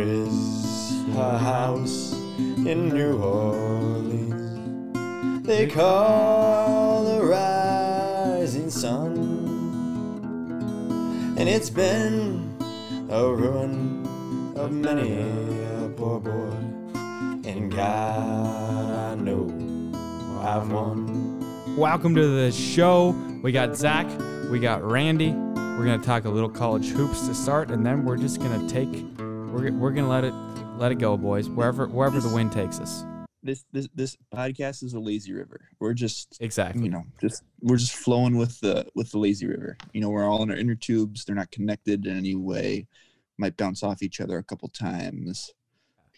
is a house in New Orleans they call the rising sun, and it's been a ruin of many a poor boy. And God, I know I've won. Welcome to the show. We got Zach, we got Randy. We're gonna talk a little college hoops to start, and then we're just gonna take, we're, we're gonna let it let it go, boys. Wherever wherever the wind takes us. this this this podcast is a lazy river. We're just Exactly. you know just we're just flowing with the with the lazy river. You know we're all in our inner tubes. They're not connected in any way. Might bounce off each other a couple times.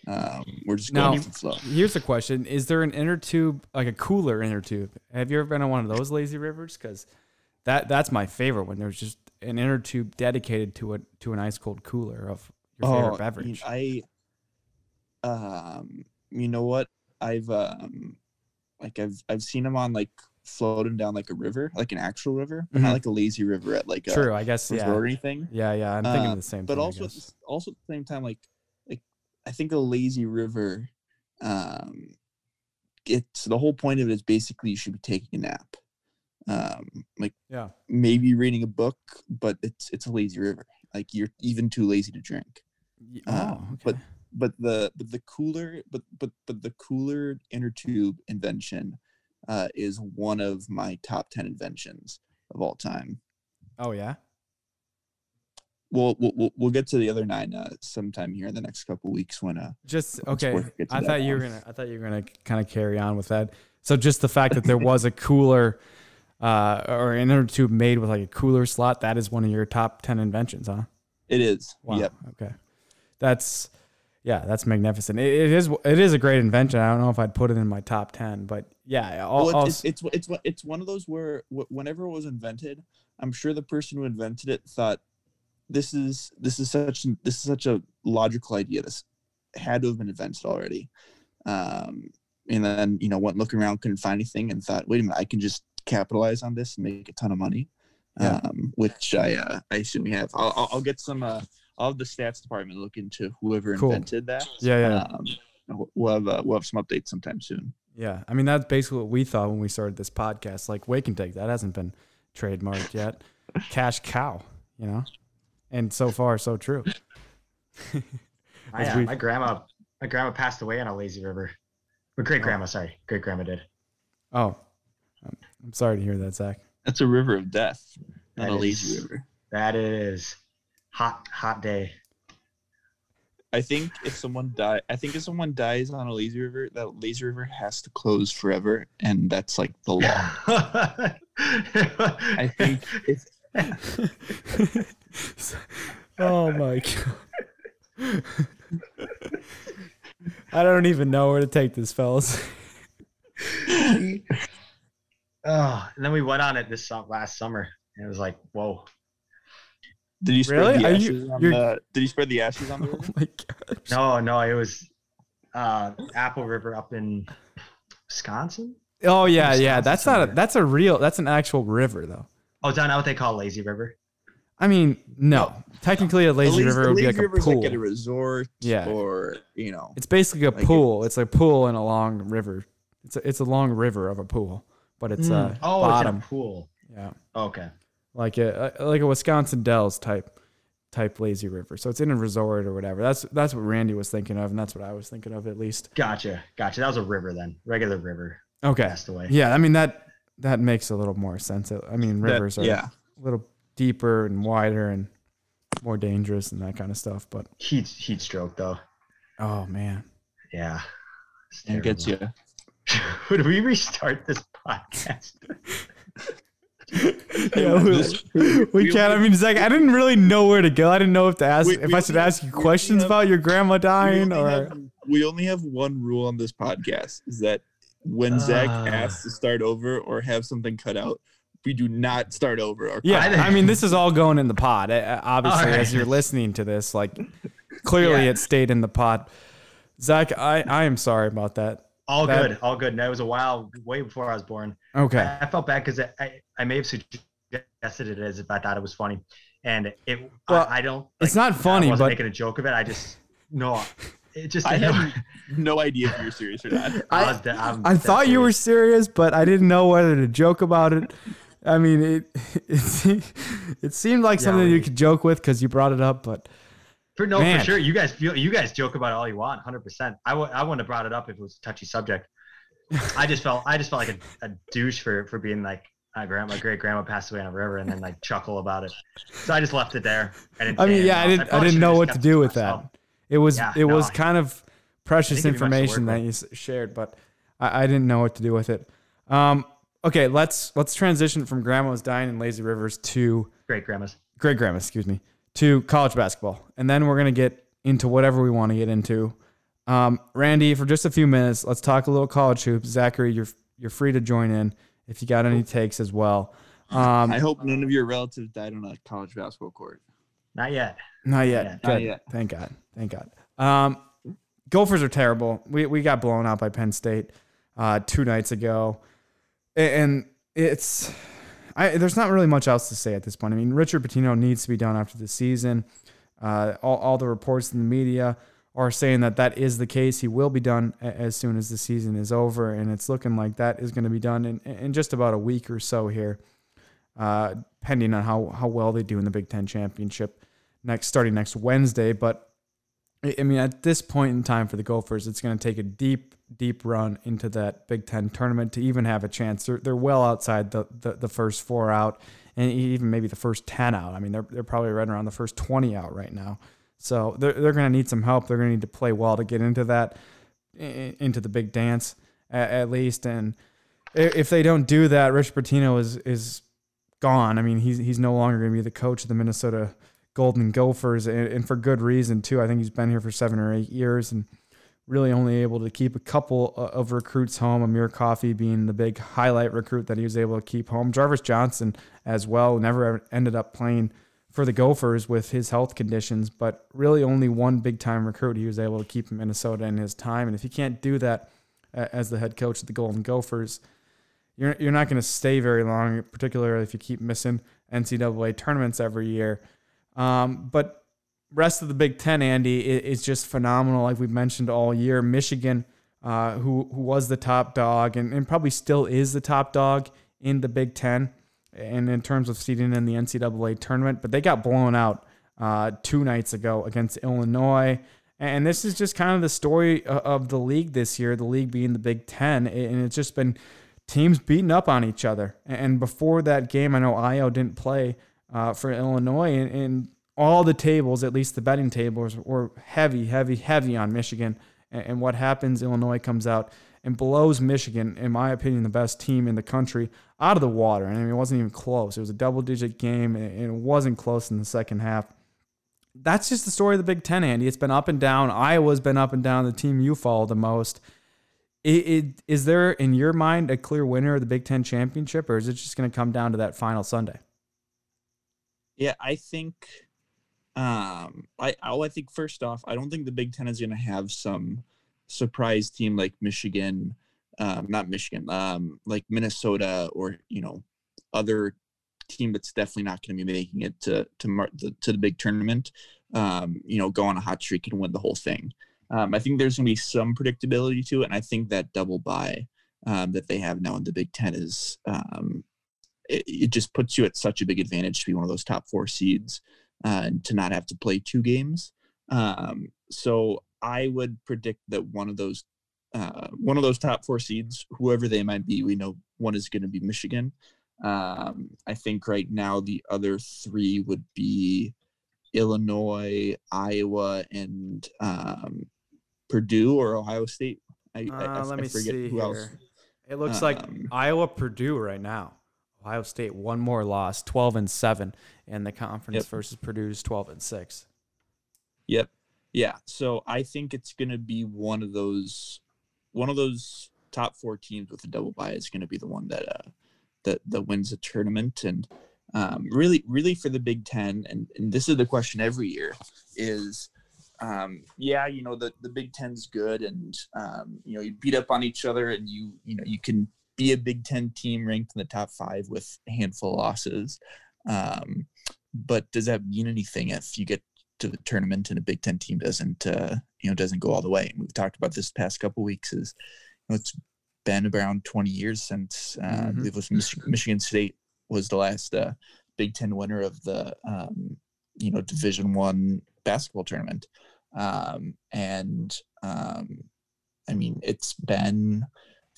Um, we're just going Now- with the flow. Here's a question: Is there an inner tube, like a cooler inner tube? Have you ever been on one of those lazy rivers? Because that that's my favorite when there's just an inner tube dedicated to a to an ice cold cooler of your favorite Oh, beverage. I um you know what I've um like I've I've seen them on like floating down like a river, like an actual river, but Mhm. not like a lazy river at like True, I guess. Yeah, or anything. yeah, yeah. I'm thinking Uh, the same but thing. Also at the, also at the same time like like i think a lazy river um it's the whole point of it is basically you should be taking a nap um like yeah. maybe reading a book but it's it's a lazy river like you're even too lazy to drink uh, Oh, okay. but but the but the cooler but but but the cooler inner tube invention uh is one of my top 10 inventions of all time oh yeah. we'll we'll, we'll- get to the other nine uh, sometime here in the next couple weeks when uh Just okay. work- get to I thought you were gonna. I thought you were gonna kind of carry on with that. So just the fact that there was a cooler, uh, or an inner tube made with like a cooler slot, that is one of your top ten inventions, huh? it is Wow. yep Okay. That's yeah, that's magnificent. It, it is it is a great invention. I don't know if I'd put it in my top ten, but yeah, I'll, well, it's, it's it's it's it's one of those where whenever it was invented i'm sure the person who invented it thought this is this is such this is such a logical idea this had to have been invented already um and then you know went looking around couldn't find anything and thought wait a minute i can just capitalize on this and make a ton of money Yeah. um which i uh, i assume we have I'll, I'll, I'll get some uh i'll have the stats department look into whoever Cool. invented that yeah, yeah, um we'll- we'll have uh, we'll have some updates sometime soon yeah. I mean, that's basically what we thought when we started this podcast. Like, wake and take that hasn't been trademarked yet. Cash cow, you know, and so far so true. My, As uh, we- my grandma, my grandma passed away on a lazy river. My great grandma, sorry, great grandma did. Oh, I'm, I'm sorry to hear that, Zach. that's a river of death not That a lazy is- river That is hot, hot day. I think if someone die, I think if someone dies on a lazy river, that lazy river has to close forever, and that's like the law. I I think it's oh my god. I don't even know where to take this, fellas. Oh, and then we went on it this last summer, and it was like, whoa. did you spread Really? the Are you- ashes on the? Did you spread the ashes on the Oh river? my god. No, no, it was uh, Apple River up in Wisconsin. Oh yeah, yeah. Wisconsin That's not a, that's a real that's an actual river though. Oh, is that not what they call lazy river? I mean, no. Technically a lazy A river would be like a river's pool. like at a resort, Yeah. or you know, It's basically a Like it- pool. It's a pool in a long river. It's a, it's a long river of a pool, but it's uh oh, bottom. it's a pool. yeah. Okay. like a like a Wisconsin Dells type type lazy river. So it's in a resort or whatever. That's that's what Randy was thinking of, and that's what I was thinking of at least. Gotcha. Gotcha. That was a river then. Regular river Okay. passed away. Yeah, I mean that that makes a little more sense. I mean that- rivers are yeah. a little deeper and wider and more dangerous and that kind of stuff. But Heat heat stroke though. oh man, Yeah. It's and gets you. Would we restart this podcast? yeah, we, we can't. I mean, Zach, I didn't really know where to go. I didn't know if to ask We- if we I should only- ask you questions have- about your grandma dying only, or have, we only have one rule on this podcast: is that when Zach Ah. asks to start over or have something cut out, we do not start over. Or Yeah, I- I mean, this is all going in the pod. Uh, Obviously, All right. as you're listening to this, like clearly Yeah. it stayed in the pod. Zach, I, I am sorry about that. All That- good. All good. And that was a while, way before I was born. Okay. I, I felt bad because I, I, I may have suggested it as if I thought it was funny. And it, Well, I, I don't. it's like, not funny, I wasn't but- making a joke of it. I just, no, it just I no, have no idea if you're serious or not. I, I- de- I'm thought you were serious, but I didn't know whether to joke about it. I mean, it it, it seemed like Yeah, something you could joke with because you brought it up, but For no, Man. for sure. You guys feel you guys joke about it all you want, hundred percent. I would I wouldn't have brought it up if it was a touchy subject. I just felt I just felt like a, a douche for for being like my grandma, great grandma passed away on a river, and then like chuckle about it. So I just left it there. I, didn't I mean, yeah, I didn't else. I didn't know what to do with myself. that. It was Yeah, it no, was kind of precious I think it'd be much to information that you shared, but I, I didn't know what to do with it. Um, okay, let's let's transition from grandma's dying in lazy rivers to Great grandmas. great grandma, excuse me, to college basketball, and then we're gonna get into whatever we want to get into. Um, Randy, for just a few minutes, let's talk a little college hoops. Zachary, you're you're free to join in if you got any takes as well. Um, I hope none of your relatives died on a college basketball court. Not yet. Not yet. Yeah, not yet. Thank God. Thank God. Um, Gophers are terrible. We we got blown out by Penn State uh, two nights ago, and it's I, there's not really much else to say at this point. I mean, Richard Pitino needs to be done after the season. Uh, all, all the reports in the media are saying that that is the case. He will be done as soon as the season is over, and it's looking like that is going to be done in, in just about a week or so here, uh, pending on how, how well they do in the Big Ten championship next starting next Wednesday. But I mean, at this point in time for the Gophers, it's going to take a deep, deep run into that Big Ten tournament to even have a chance. They're, they're well outside the, the, the first four out, and even maybe the first ten out. I mean, they're they're probably right around the first twenty out right now. So they're they're going to need some help. They're going to need to play well to get into that, into the big dance at, at least. And if they don't do that, Rich Pitino is is gone. I mean, he's he's no longer going to be the coach of the Minnesota Golden Gophers, and, and for good reason too. I think he's been here for seven or eight years, and really only able to keep a couple of recruits home. Amir Coffey being the big highlight recruit that he was able to keep home. Jarvis Johnson as well never ended up playing for the Gophers with his health conditions, but really only one big time recruit he was able to keep in Minnesota in his time. And if you can't do that uh, as the head coach of the Golden Gophers, you're you're not going to stay very long, particularly if you keep missing NCAA tournaments every year. Um, but rest of the Big Ten, Andy, is just phenomenal. Like we've mentioned all year, Michigan, uh, who who was the top dog and, and probably still is the top dog in the Big Ten, and in terms of seeding in the NCAA tournament, but they got blown out uh, two nights ago against Illinois. And this is just kind of the story of the league this year, the league being the Big Ten. And it's just been teams beating up on each other. And before that game, I know Ayo didn't play uh, for Illinois, and, and all the tables, at least the betting tables, were heavy, heavy, heavy on Michigan. And, what happens? Illinois comes out and blows Michigan, in my opinion, the best team in the country, out of the water. And I mean, it wasn't even close. It was a double-digit game, and and it wasn't close in the second half. That's just the story of the Big Ten, Andy. It's been up and down. Iowa's been up and down. The team you follow the most. It, it, is there, in your mind, a clear winner of the Big Ten championship, or is it just going to come down to that final Sunday? Yeah, I think. Um, I oh, I think first off, I don't think the Big Ten is going to have some surprise team like Michigan, um, not Michigan, um, like Minnesota or you know, other team that's definitely not going to be making it to to mar- the, to the big tournament. Um, you know, go on a hot streak and win the whole thing. Um, I think there's going to be some predictability to it, and I think that double bye um, that they have now in the Big Ten is um, it, it just puts you at such a big advantage to be one of those top four seeds uh, and to not have to play two games. Um, so I would predict that one of those uh, one of those top four seeds, whoever they might be, we know one is going to be Michigan. Um, I think right now the other three would be Illinois, Iowa, and um, Purdue or Ohio State. I, I- I, Uh, let I me forget see who else. It looks like Um, Iowa, Purdue right now. Ohio State one more loss, twelve and seven, and the conference Yep. versus Purdue's twelve and six. Yep. Yeah. So I think it's gonna be one of those one of those top four teams with a double bye is gonna be the one that uh that that wins the tournament. And um really really for the Big Ten, and, and this is the question every year, is um yeah, you know, the, the Big Ten's good and um, you know, you beat up on each other and you you know you can be a Big Ten team ranked in the top five with a handful of losses. Um, but does that mean anything if you get to the tournament and a Big Ten team doesn't uh, you know doesn't go all the way. And we've talked about this past couple weeks. Is you know, it's been around 20 years since uh, Mhm. I believe it was Mich- Michigan State was the last uh, Big Ten winner of the um, you know Division One basketball tournament, um, and um, I mean it's been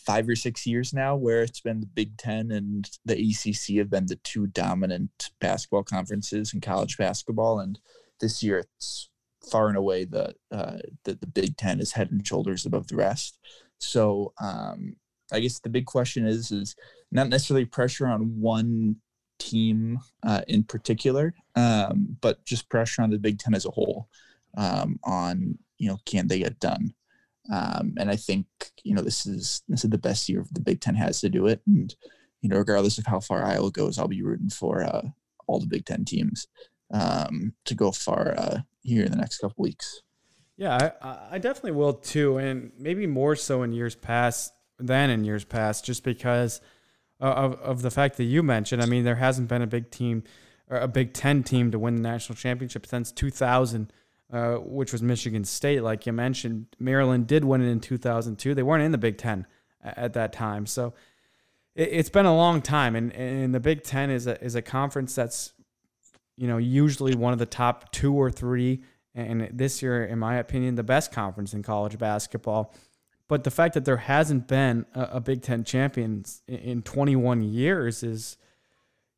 five or six years now where it's been the Big Ten and the ACC have been the two dominant basketball conferences in college basketball, and this year it's far and away the uh, the, the Big Ten is head and shoulders above the rest. So um, I guess the big question is is not necessarily pressure on one team uh, in particular, um, but just pressure on the Big Ten as a whole um, on you know can they get done. Um, and I think you know this is this is the best year the Big Ten has to do it. And you know regardless of how far Iowa goes, I'll be rooting for uh, all the Big Ten teams um, to go far uh, here in the next couple weeks. Yeah, I, I definitely will too, and maybe more so in years past than in years past, just because of, of the fact that you mentioned. I mean, there hasn't been a big team, or a Big Ten team to win the national championship since 2000, uh, which was Michigan State. Like you mentioned, Maryland did win it in 2002. They weren't in the Big Ten at that time, so it, it's been a long time. And, and the Big Ten is a is a conference that's, you know, usually one of the top two or three and this year, in my opinion, the best conference in college basketball. But the fact that there hasn't been a, a Big Ten champion in, in 21 years is,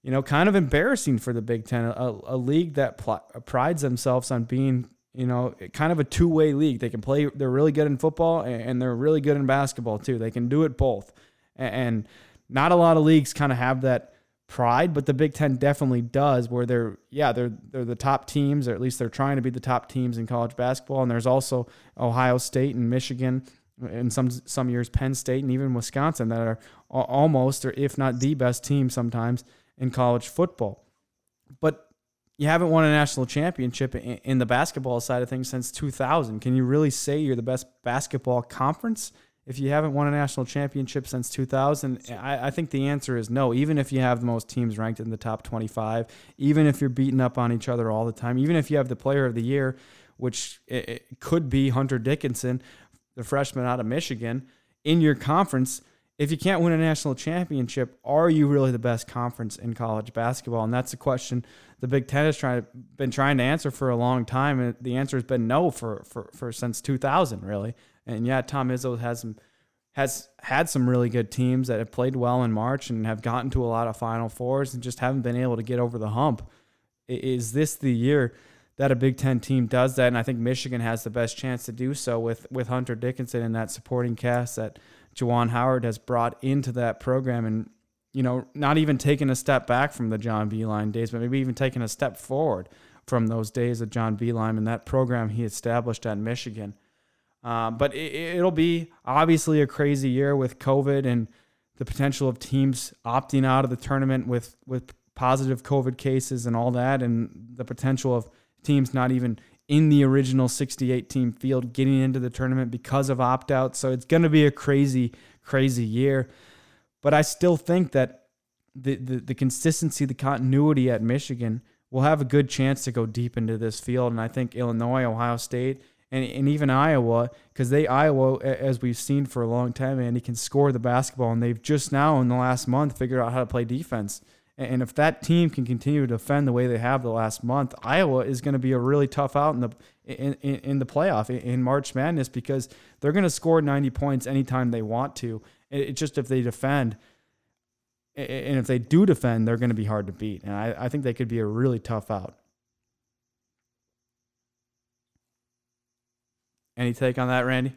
you know, kind of embarrassing for the Big Ten, a, a league that pl- prides themselves on being, you know, kind of a two-way league. They can play; they're really good in football and, they're really good in basketball too. They can do it both, and, and not a lot of leagues kind of have that pride, but the Big Ten definitely does. Where they're yeah they're they're the top teams, or at least they're trying to be the top teams in college basketball. And there's also Ohio State and Michigan, and some some years Penn State and even Wisconsin that are almost or if not the best team sometimes in college football. But you haven't won a national championship in, the basketball side of things since 2000. Can you really say you're the best basketball conference? if you haven't won a national championship since 2000, I, I, think the answer is no. Even if you have the most teams ranked in the top 25, even if you're beating up on each other all the time, even if you have the player of the year, which it, it could be Hunter Dickinson, the freshman out of Michigan, in your conference, if you can't win a national championship, are you really the best conference in college basketball? And that's a question the Big Ten has trying, been trying to answer for a long time. And the answer has been no for, for, for since 2000, really. And yeah, Tom Izzo has has had some really good teams that have played well in March and have gotten to a lot of Final Fours and just haven't been able to get over the hump. Is this the year that a Big Ten team does that? And I think Michigan has the best chance to do so with with Hunter Dickinson and that supporting cast that Juwan Howard has brought into that program and you know not even taking a step back from the John Beilein days, but maybe even taking a step forward from those days of John Beilein and that program he established at Michigan. Uh, but it, will be obviously a crazy year with COVID and the potential of teams opting out of the tournament with, with positive COVID cases and all that, and the potential of teams not even in the original 68 team field getting into the tournament because of opt out. So it's going to be a crazy, crazy year. But I still think that the, the, the consistency, the continuity at Michigan will have a good chance to go deep into this field. And I think Illinois, Ohio State, and, and even Iowa, because they Iowa, as we've seen for a long time, and he can score the basketball, and they've just now in the last month figured out how to play defense. And if that team can continue to defend the way they have the last month, Iowa is going to be a really tough out in the in, in, in the playoff in March Madness because they're going to score 90 points anytime they want to. It's just if they defend, and if they do defend, they're going to be hard to beat. And I, I think they could be a really tough out. Any take on that, Randy?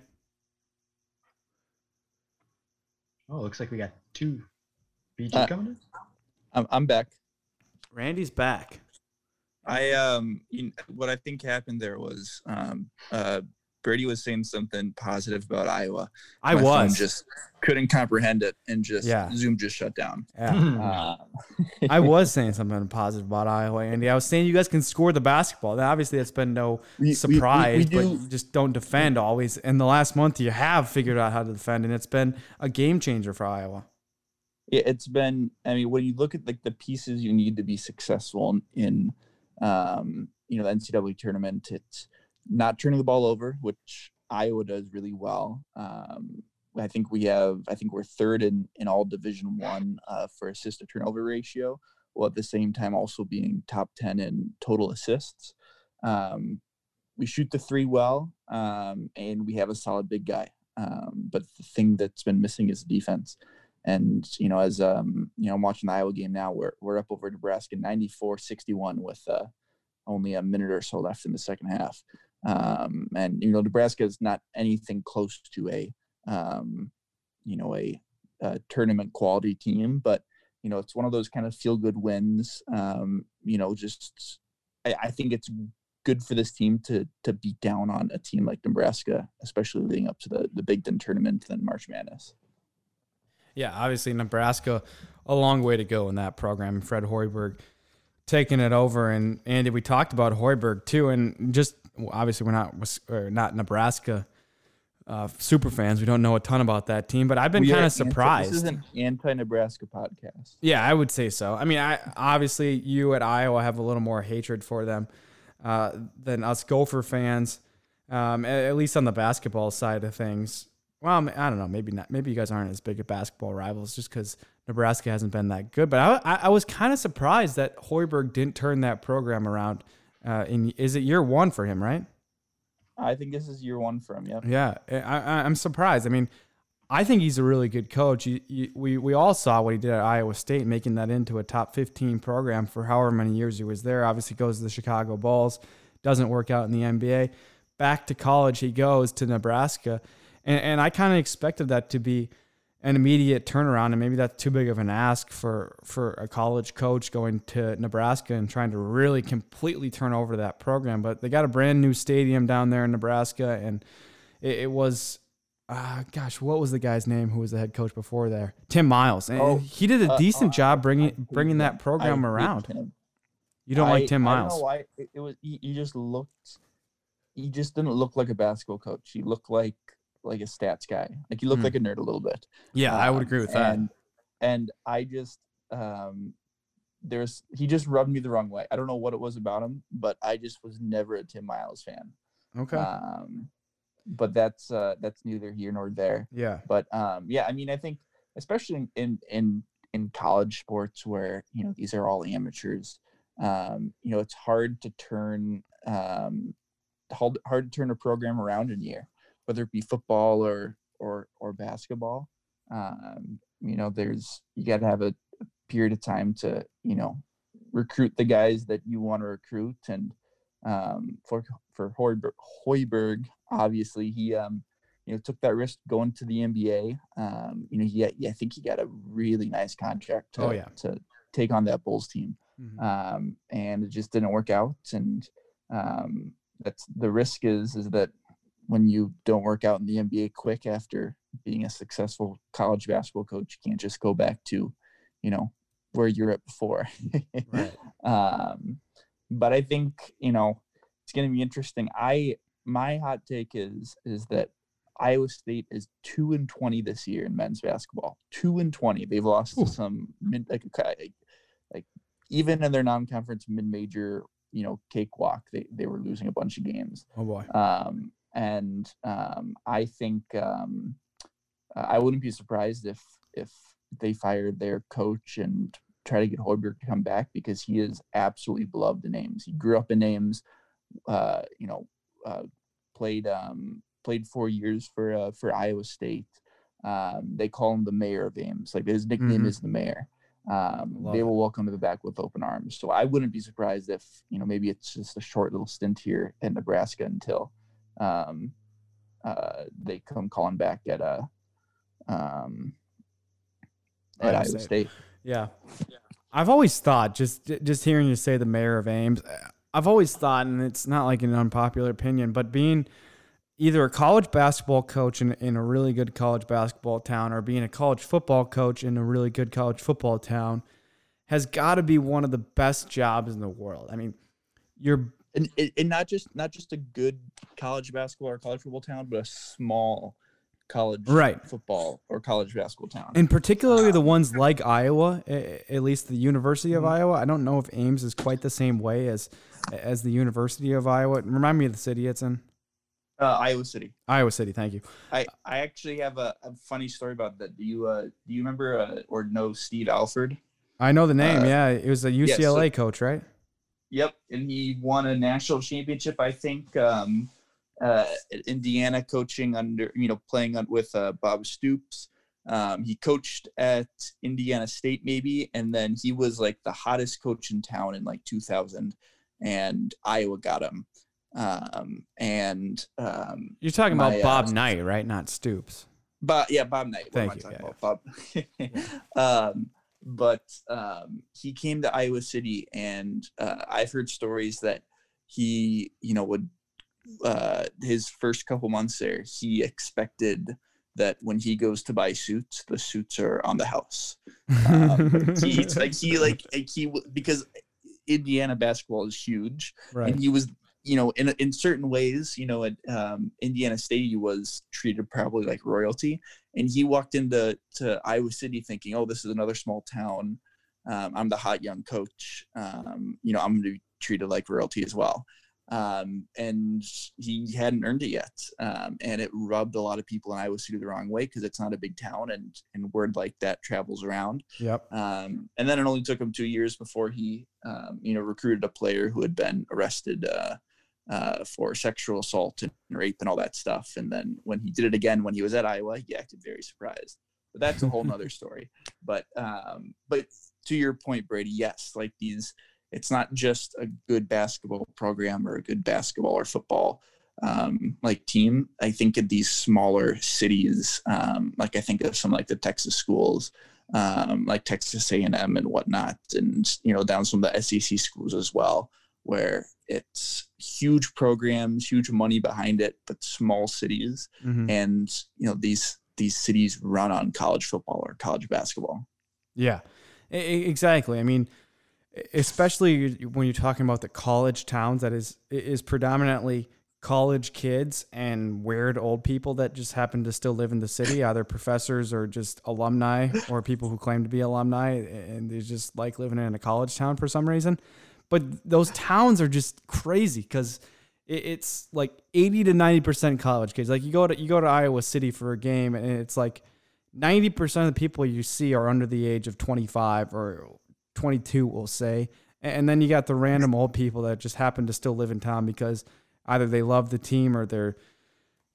Oh, looks like we got two BG Uh, coming in. I'm, I'm back. Randy's back. I um, you know, what I think happened there was um, uh, Brady was saying something positive about Iowa. I My was. just couldn't comprehend it, and just Yeah. Zoom just shut down. yeah. Uh, I was saying something positive about Iowa, Andy. I was saying you guys can score the basketball. Now, obviously, it's been no we- we- we- surprise, we but do- you just don't defend always. In the last month, you have figured out how to defend, and it's been a game changer for Iowa. It's been. I mean, when you look at like the pieces you need to be successful in, um, you know the NCAA tournament. It's not turning the ball over, which Iowa does really well. Um, I think we have. I think we're third in in all Division One uh, for assist to turnover ratio, while at the same time also being top ten in total assists. Um, we shoot the three well, um, and we have a solid big guy. Um, but the thing that's been missing is defense. And you know, as um, you know, I'm watching the Iowa game now. We're we're up over Nebraska 94-61 with uh, only a minute or so left in the second half. Um, and you know, Nebraska is not anything close to a um, you know a, a tournament quality team, but you know, it's one of those kind of feel good wins. Um, you know, just I, I think it's good for this team to to beat down on a team like Nebraska, especially leading up to the the Big Ten tournament and March Madness. Yeah, obviously Nebraska, a long way to go in that program. Fred Hoiberg taking it over, and Andy, we talked about Hoiberg too, and just obviously we're not or not Nebraska uh, super fans. We don't know a ton about that team, but I've been kind of surprised. Anti, this is an anti-Nebraska podcast. Yeah, I would say so. I mean, I obviously you at Iowa have a little more hatred for them uh, than us Gopher fans, um, at, at, least on the basketball side of things. Well, I don't know. Maybe not. Maybe you guys aren't as big of basketball rivals just because Nebraska hasn't been that good. But I, I, was kind of surprised that Hoiberg didn't turn that program around. Uh, in is it year one for him, right? I think this is year one for him. Yeah. Yeah, I, I'm surprised. I mean, I think he's a really good coach. We we all saw what he did at Iowa State, making that into a top 15 program for however many years he was there. Obviously, goes to the Chicago Bulls, doesn't work out in the NBA. Back to college, he goes to Nebraska, and, and I kind of expected that to be an immediate turnaround, and maybe that's too big of an ask for for a college coach going to Nebraska and trying to really completely turn over that program. But they got a brand new stadium down there in Nebraska, and it, it was. Uh, gosh, what was the guy's name who was the head coach before there? Tim Miles, and Oh, he did a uh, decent uh, job bringing bringing that program around. him. You don't I- like Tim I don't Miles? know why it, it was. He, he just looked. He just didn't look like a basketball coach. He looked like like a stats guy. Like you looked Hmm. like a nerd a little bit. Yeah, I would Um, agree with that. And, and I just um there's he just rubbed me the wrong way. I don't know what it was about him, but I just was never a Tim Miles fan. okay. Um but that's uh that's neither here nor there. yeah. But um yeah, I mean I think especially in in in, in college sports where, you know, these are all amateurs, um, you know, it's hard to turn um hard, hard to turn a program around in a year, whether it be football or or or basketball. Um, you know, there's you got to have a, period of time to you know recruit the guys that you want to recruit, and um, for for Hoiberg, Hoiberg, obviously he um you know took that risk going to the NBA. Um, you know, he I think he got a really nice contract to Oh, yeah. to take on that Bulls team Mhm. um, and it just didn't work out. And um, that's the risk is is that when you don't work out in the NBA quick after being a successful college basketball coach, you can't just go back to, you know, where you're at before. Right. um, but I think you know it's going to be interesting. I my hot take is is that Iowa State is two and twenty this year in men's basketball. Two and twenty. They've lost Ooh. some mid like like, like even in their non-conference mid-major, you know, cakewalk. They they were losing a bunch of games. Oh boy. Um, and um, I think um, uh, I wouldn't be surprised if if they fired their coach and try to get Hoiberg to come back because he is absolutely beloved in Ames. He grew up in Ames. Uh, you know, uh, played um, played four years for uh, for Iowa State. Um, they call him the mayor of Ames. Like his nickname Mhm. is the mayor. Um, they will welcome him back with open arms. So I wouldn't be surprised if you know maybe it's just a short little stint here in Nebraska until um, uh, they come calling back at uh, um, at Iowa State. State. Yeah. I've always thought just just hearing you say the mayor of Ames, I've always thought, and it's not like an unpopular opinion, but being either a college basketball coach in, in a really good college basketball town or being a college football coach in a really good college football town has got to be one of the best jobs in the world. I mean, you're and, and and not just not just a good college basketball or college football town, but a small college Right. football or college basketball town. And particularly the ones like Iowa, at least the University of Iowa. I don't know if Ames is quite the same way as as the University of Iowa. Remind me of the city it's in. uh, Iowa City. Iowa City. Thank you. I, I actually have a, a funny story about that. Do you uh do you remember uh, or know Steve Alford? I know the name. Uh, yeah, it was a yeah, so- UCLA coach, right? Yep, and he won a national championship. I think um, uh, Indiana, coaching under you know playing with uh, Bob Stoops. Um, he coached at Indiana State maybe, and then he was like the hottest coach in town in like 2000, and Iowa got him. Um, and um, You're talking My, about uh, Bob Knight, right? Not Stoops. But yeah, Bob Knight. What Thank am you, I talking about? Bob. but um, he came to Iowa City, and uh, I've heard stories that he, you know, would uh, his first couple months there, he expected that when he goes to buy suits, the suits are on the house. Um, he, like he like like he because Indiana basketball is huge, right. and he was you know in in certain ways you know at um, indiana state he was treated probably like royalty. And he walked into to iowa city thinking oh this is another small town. Um, i'm the hot young coach. Um, you know i'm going to be treated like royalty as well. Um, and he hadn't earned it yet. Um, and it rubbed a lot of people in iowa city the wrong way because it's not a big town and and word like that travels around. Yep. um, and then it only took him two years before he, um, you know, recruited a player who had been arrested uh, uh, for sexual assault and rape and all that stuff. And then when he did it again when he was at Iowa, he acted very surprised. But that's a whole nother story. But um, but to your point, Brady, yes, like these, it's not just a good basketball program or a good basketball or football um, like team. I think in these smaller cities, um, like I think of some like the Texas schools, um, like Texas A&M and whatnot, and you know down some of the SEC schools as well, where it's huge programs, huge money behind it, but small cities, Mhm. and you know these these cities run on college football or college basketball. Yeah, exactly. I mean, especially when you're talking about the college towns, that is is predominantly college kids and weird old people that just happen to still live in the city, either professors or just alumni or people who claim to be alumni and they just like living in a college town for some reason. But those towns are just crazy because it's like 80 to 90% college kids. Like you go to you go to Iowa City for a game and it's like 90% of the people you see are under the age of 25 or 22, we'll say. And then you got the random old people that just happen to still live in town because either they love the team or they're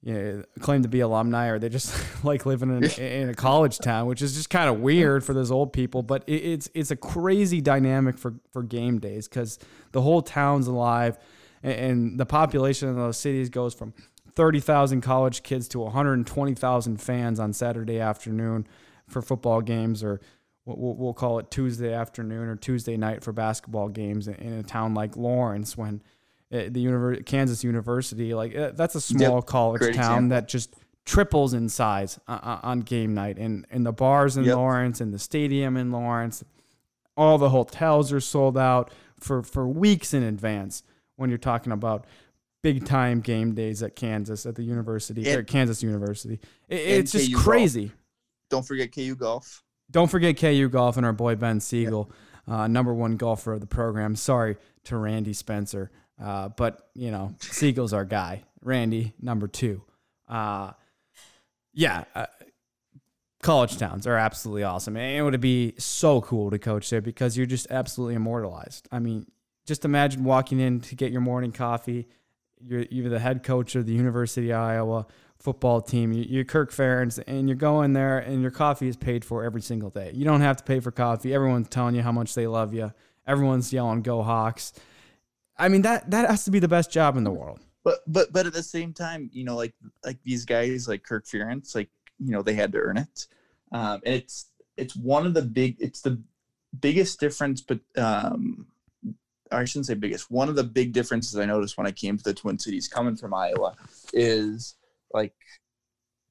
you know, claim to be alumni or they just like living in, in a college town, which is just kind of weird for those old people. But it, it's it's a crazy dynamic for, for game days because the whole town's alive and, and the population of those cities goes from 30,000 college kids to 120,000 fans on Saturday afternoon for football games, or we'll, we'll call it Tuesday afternoon or Tuesday night for basketball games in, a town like Lawrence when the univer- Kansas University, like uh, that's a small college great town example. that just triples in size uh, uh, on game night, and and the bars in Yep. Lawrence and the stadium in Lawrence, all the hotels are sold out for for weeks in advance. When you're talking about big time game days at Kansas at the university or And- Kansas University, It- it's just KU golf. crazy. Don't forget KU golf. Don't forget KU golf and our boy Ben Siegel, uh, number one golfer of the program. Sorry to Randy Spencer, uh, but you know Siegel's our guy. Randy number two. Uh, yeah, uh, college towns are absolutely awesome, and it would be so cool to coach there because you're just absolutely immortalized. I mean, just imagine walking in to get your morning coffee. You're you're the head coach of the University of Iowa football team. You- You're Kirk Ferentz, and you're going there, and your coffee is paid for every single day. You don't have to pay for coffee. Everyone's telling you how much they love you. Everyone's yelling "Go Hawks." I mean that that has to be the best job in the world. But but but at the same time, you know, like like these guys like Kirk Ferentz, like you know, they had to earn it. Um, and it's it's one of the big it's the biggest difference, but um, I shouldn't say biggest. One of the big differences I noticed when I came to the Twin Cities, coming from Iowa, is like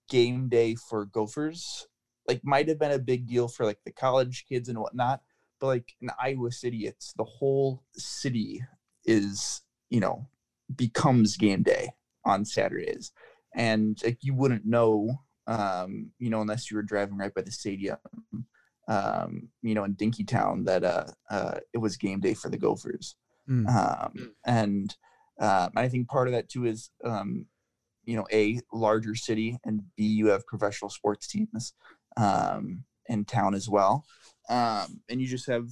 game day for Gophers. Like might have been a big deal for like the college kids and whatnot, but like in Iowa City, it's the whole city is you know becomes game day on Saturdays, and like you wouldn't know um, you know, unless you were driving right by the stadium, um, you know, in Dinkytown, that uh, uh, it was game day for the Gophers. Mm. Um, and uh, I think part of that too is, um, you know, a larger city, and b you have professional sports teams um, in town as well, um, and you just have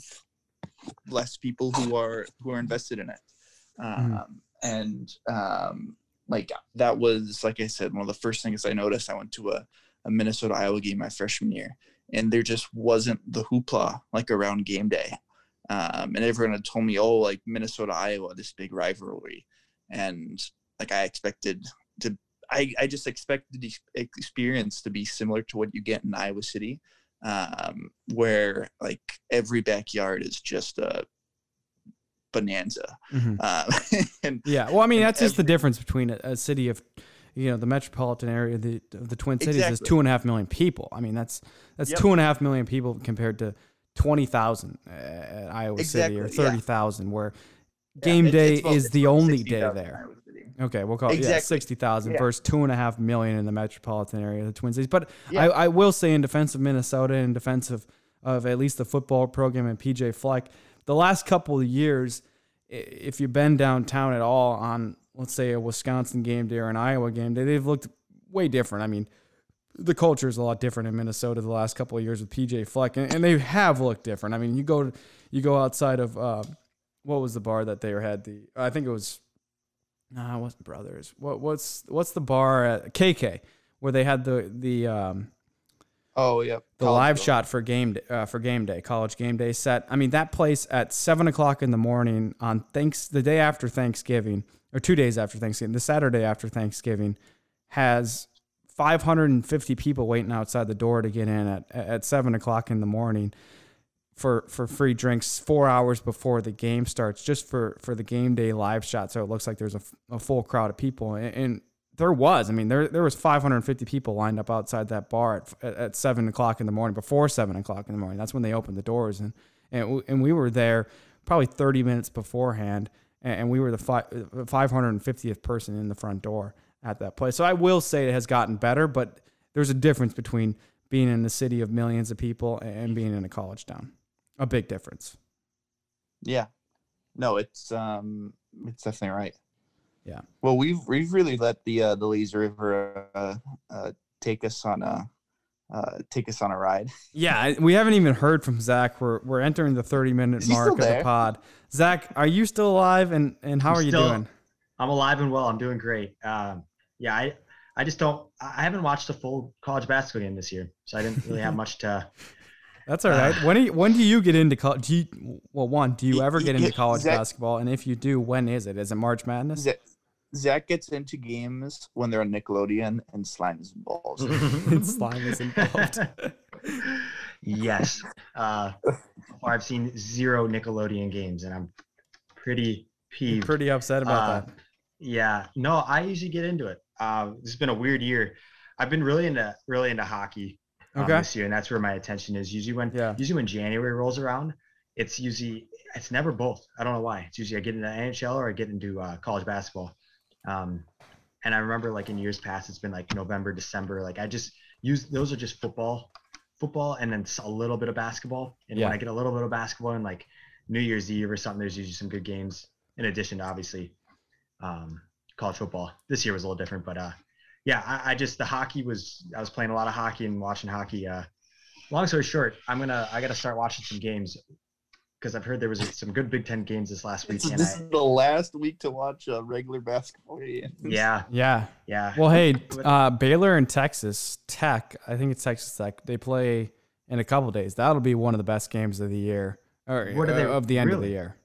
less people who are who are invested in it. Um, Mhm. And um, like that was, like I said, one of the first things I noticed. I went to a, a Minnesota Iowa game my freshman year, and there just wasn't the hoopla like around game day. Um, and everyone had told me, oh, like Minnesota Iowa, this big rivalry, and like I expected to, I, I just expected the experience to be similar to what you get in Iowa City, um, where like every backyard is just a bonanza. Mhm. Um, and Yeah. Well, I mean, that's just the difference between a, a city of, you know, the metropolitan area of the, of the Twin Cities is two and a half million people. I mean, that's that's Yep. two and a half million people compared to twenty thousand at Iowa City or Exactly, yeah. thirty thousand, where Yeah, game it's- day is the only 60,000 day there. Okay, we'll call it yeah, sixty thousand Yeah. versus two and a half million in the metropolitan area of the Twin Cities. But Yeah. I, I will say, in defense of Minnesota, in defense of, of at least the football program and PJ Fleck, the last couple of years, if you've been downtown at all on, let's say, a Wisconsin game day or an Iowa game day, they've looked way different. I mean, the culture is a lot different in Minnesota the last couple of years with PJ Fleck, and, and they have looked different. I mean, you go you go outside of uh, what was the bar that they had the I think it was nah, it wasn't Brothers. What what's what's the bar at KK where they had the the um, Oh, yeah, the College live shot for game day, uh, for game day, college game day set. I mean, that place at seven o'clock in the morning on thanks the day after Thanksgiving or two days after Thanksgiving, the Saturday after Thanksgiving, has 550 people waiting outside the door to get in at at seven o'clock in the morning for for free drinks four hours before the game starts, just for for the game day live shot. So it looks like there's a full crowd of people, and, and there was. I mean, there there was 550 people lined up outside that bar at, at, seven o'clock in the morning. Before seven o'clock in the morning, that's when they opened the doors, and and and we were there probably 30 minutes beforehand, and, and we were the fi- 550th person in the front door at that place. So I will say it has gotten better, but there's a difference between being in a city of millions of people and being in a college town. A big difference. Yeah. No, it's um it's definitely right. Yeah. Well, we've we've really let the uh, the Lazy River uh, uh, take us on a uh, take us on a ride. Yeah, we haven't even heard from Zach. We're we're entering the 30 minute mark of the pod. Zach, are you still alive? And and how I'm are you still- doing? I'm alive and well. I'm doing great. Um, yeah, I I just don't. I haven't watched a full college basketball game this year, so I didn't really have much to. That's all right. when do you, when do you get into college? Do you, well, one, do you ever get into college Zach- basketball? And if you do, when is it? Is it March Madness? Zach, Zach gets into games when they're on Nickelodeon and slime is involved. Slime is involved. yes. Uh, or I've seen zero Nickelodeon games, and I'm pretty peeved. Pretty upset about Uh, that. Yeah, no, I usually get into it. Uh, this has been a weird year. I've been really into really into hockey um, Okay. this year, and that's where my attention is. Usually when Yeah. usually when January rolls around, it's usually it's never both. I don't know why. It's usually I get into NHL or I get into uh, college basketball. Um, and I remember like in years past, it's been like November, December. Like I just use those are just football, football, and then a little bit of basketball. And Yeah. when I get a little bit of basketball and like New Year's Eve or something, there's usually some good games in addition to obviously um, college football. This year was a little different, but uh, yeah, I, I just the hockey was I was playing a lot of hockey and watching hockey. Uh, long story short, I'm gonna I gotta start watching some games because I've heard there was some good Big Ten games this last week. It's- this I, is the last week to watch a regular basketball game. yeah, Yeah. yeah. Well, hey, uh, Baylor and Texas Tech. I think it's Texas Tech. They play in a couple days. That'll be one of the best games of the year, or What are they- uh, of the end of the year.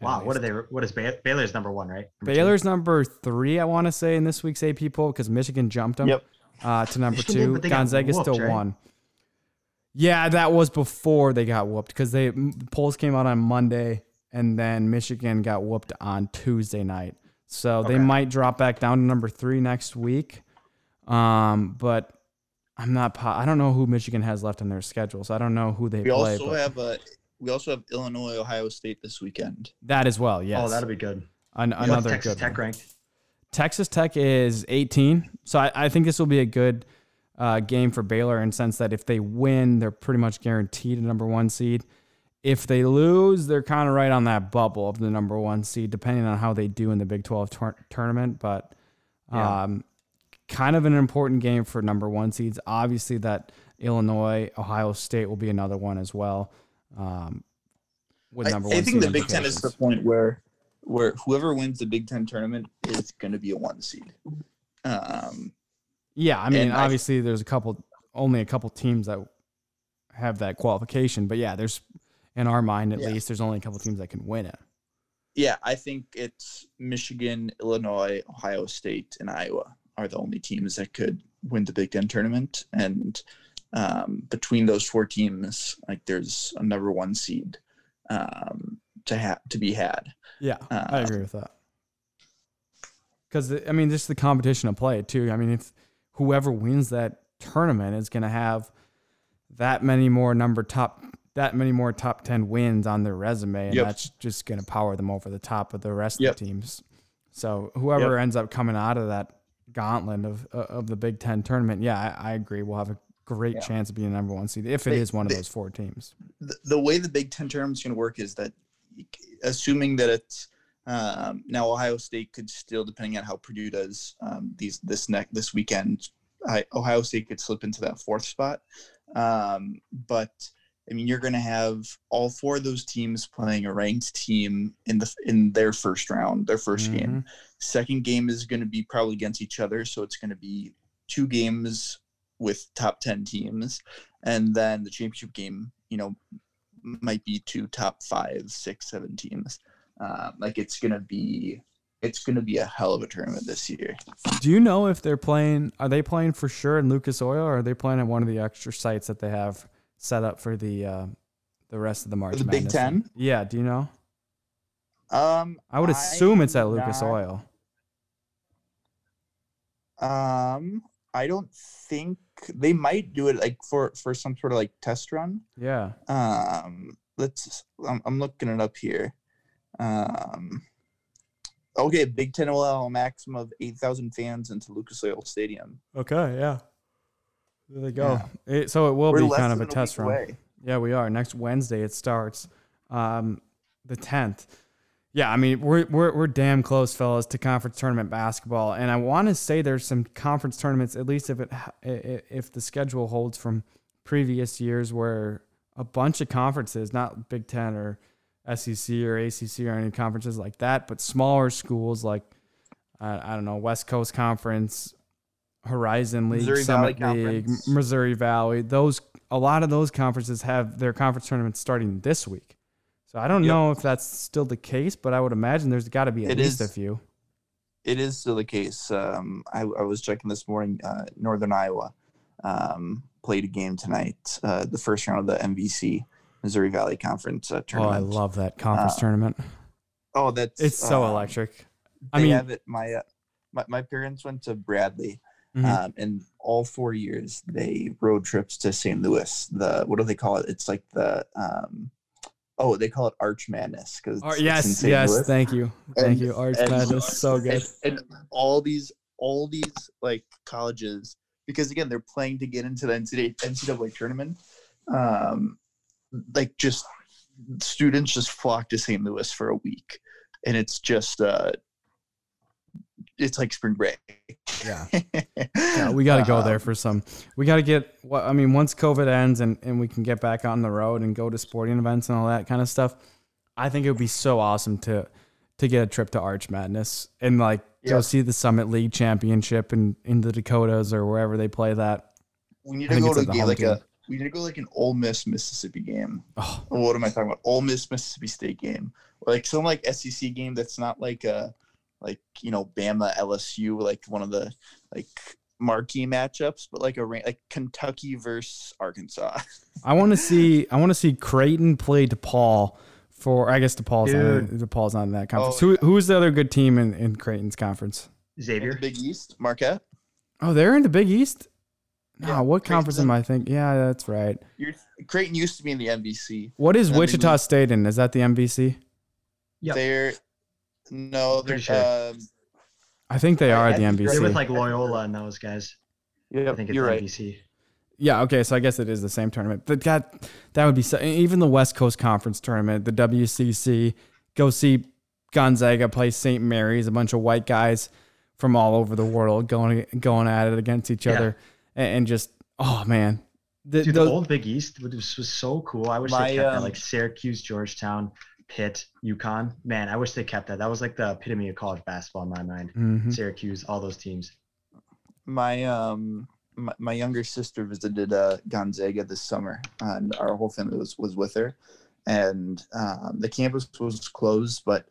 At wow, what are they? What is Bay- Baylor's number one, right? Number two? Baylor's number three, I want to say, in this week's AP poll because Michigan jumped them Yep. uh, to number Michigan did, two. but they got Gonzaga still whooped, right? won. Yeah, that was before they got whooped because they polls came out on Monday and then Michigan got whooped on Tuesday night. So they might drop back down to number three next week. Um, but I'm not. I don't know who Michigan has left on their schedule, so I don't know who they We play. also but have a we also have Illinois Ohio State this weekend. that as well. Yes. Oh, that'll be good. An- What's another Texas good Tech one. ranked? Texas Tech is 18, so I, I think this will be a good uh, game for Baylor in the sense that if they win, they're pretty much guaranteed a number one seed. If they lose, they're kind of right on that bubble of the number one seed, depending on how they do in the Big 12 tour- tournament. But Yeah. um, kind of an important game for number one seeds. Obviously, that Illinois, Ohio State will be another one as well. Um, with I, number I one think the Big Ten is the point where where whoever wins the Big Ten tournament is going to be a one seed. Um, Yeah, I mean, And I- obviously, there's a couple, only a couple teams that have that qualification, but yeah, there's in our mind at Yeah. least, there's only a couple teams that can win it. yeah, I think it's Michigan, Illinois, Ohio State, and Iowa are the only teams that could win the Big Ten tournament. And um, between those four teams, like there's a number one seed um, to have to be had. Yeah, I Um, agree with that. Because I mean, just the competition of play too. I mean, if whoever wins that tournament is going to have that many more number top, that many more top ten wins on their resume, and Yep. that's just going to power them over the top of the rest Yep. of the teams. So whoever ends up coming out of that gauntlet of uh, of the Big Ten tournament, yeah, I, I agree. We'll have a great Yeah. chance of being a number one seed if it They- is one of they- those four teams. the, the way the Big Ten tournament's going to work is that, assuming that it's um, now Ohio State could still, depending on how Purdue does um, these this next this weekend, I, Ohio State could slip into that fourth spot. Um, but I mean, you're going to have all four of those teams playing a ranked team in the in their first round, their 1st game. Second game is going to be probably against each other, so it's going to be two games with top 10 teams and then the championship game you know might be two top five six seven teams um, like it's gonna be it's gonna be a hell of a tournament this year Do you know if they're playing? Are they playing for sure in Lucas Oil, or are they playing at one of the extra sites that they have set up for the uh, the rest of the March the Big Ten? Yeah. Do you know? um I would assume it's at Lucas not- Oil. um i don't think they might do it like for for some sort of like test run Yeah. um let's i'm, I'm looking it up here um okay big ten will allow a maximum of 8000 fans into lucas oil stadium Okay. Yeah. There they go. It, so it will We're be kind of a test run. away. Yeah, we are. Next Wednesday it starts, um, the tenth. Yeah, I mean we're we're we're damn close, fellas, to conference tournament basketball, and I want to say there's some conference tournaments, at least if it ha- i- i- if the schedule holds from previous years, where a bunch of conferences, not Big Ten or SEC or ACC or any conferences like that, but smaller schools like uh, I don't know West Coast Conference, Horizon League, Missouri Summit Valley League, Conference. Missouri Valley. Those a lot of those conferences have their conference tournaments starting this week. So I don't Yep. know if that's still the case, but I would imagine there's got to be at It least is. a few. It is still the case. Um, I, I was checking this morning. Uh, Northern Iowa um, played a game tonight, uh, the first round of the MVC Missouri Valley Conference uh, Oh, I love that conference Uh, tournament. Oh, that's It's so um, electric. I mean- have it. My, uh, my my parents went to Bradley, Mhm. um, and all four years they road trips to St. Louis. The what do they call it? It's like the um, oh, they call it Arch Madness because Ar- yes, yes, thank you, thank And- you. Arch and- Madness, so good. and, and all these all these like colleges because again they're playing to get into the NCAA, NCAA tournament um like just students just flock to St. Louis for a week and it's just uh it's like spring break Yeah. Yeah, we got to go there Um, for some. We got to get. What I mean, once COVID ends and, and we can get back on the road and go to sporting events and all that kind of stuff, I think it would be so awesome to to get a trip to Arch Madness and like go Yeah. see the Summit League Championship in in the Dakotas or wherever they play that. we need to go to at a the game like team. a we need to go like an Ole Miss Mississippi game. Oh, Or what am I talking about? Ole Miss Mississippi State game, or like some like SEC game that's not like a like you know Bama LSU like one of the like marquee matchups, but like a like Kentucky versus Arkansas. I want to see. I want to see Creighton play DePaul for. I guess DePaul's not, Dude. DePaul's not in that conference. Oh, Who who's the other good team in, in Creighton's conference? Xavier. Big East, Marquette. Oh, they're in the Big East. No, Yeah, what Creighton's conference in- am I thinking? Yeah, that's right. You're, Creighton used to be in the MVC. What is Wichita State in? Is that the MVC? Yeah, They're no, they're Pretty sure. um, I think they are I- at the I think MVC. They're with like Loyola and those guys. Yeah, I think it's you're right. MVC. Yeah, okay, so I guess it is the same tournament. But that that would be so, even the West Coast Conference tournament, the WCC. Go see Gonzaga play St. Mary's, a bunch of white guys from all over the world going going at it against each Yeah. other, and, and just oh man, the, Dude, those- the old Big East was, was so cool. I wish My, they kept that. um, Like Syracuse, Georgetown, Pitt, UConn. Man, I wish they kept that. That was like the epitome of college basketball in my mind. Mhm. Syracuse, all those teams. my um my, my younger sister visited uh Gonzaga this summer and our whole family was was with her and um the campus was closed but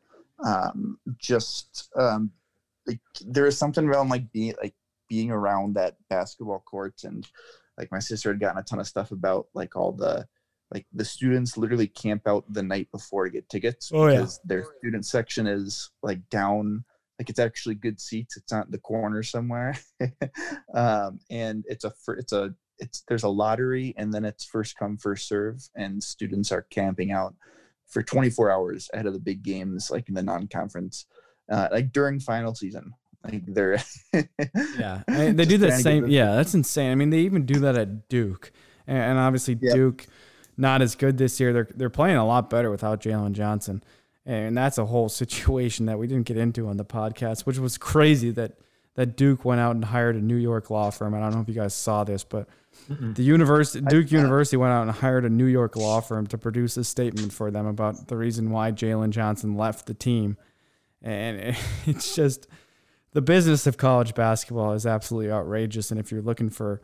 um just um like there is something around like being like being around that basketball court and like my sister had gotten a ton of stuff about like all the like the students literally camp out the night before to get tickets Oh, yeah. because their student section is like down like it's actually good seats it's not in the corner somewhere um and it's a it's a it's there's a lottery and then it's first come first serve and students are camping out for 24 hours ahead of the big games like in the non-conference uh, like during final season like they're Yeah, I mean, they do the trying to get same. Yeah, that's insane. I mean, they even do that at Duke, and, and obviously Yep. Duke not as good this year. They're they're playing a lot better without Jalen Johnson, and that's a whole situation that we didn't get into on the podcast, which was crazy that that Duke went out and hired a New York law firm. I don't know if you guys saw this, but Mm-mm. the university Duke University went out and hired a New York law firm to produce a statement for them about the reason why Jalen Johnson left the team, and it's just the business of college basketball is absolutely outrageous. And if you're looking for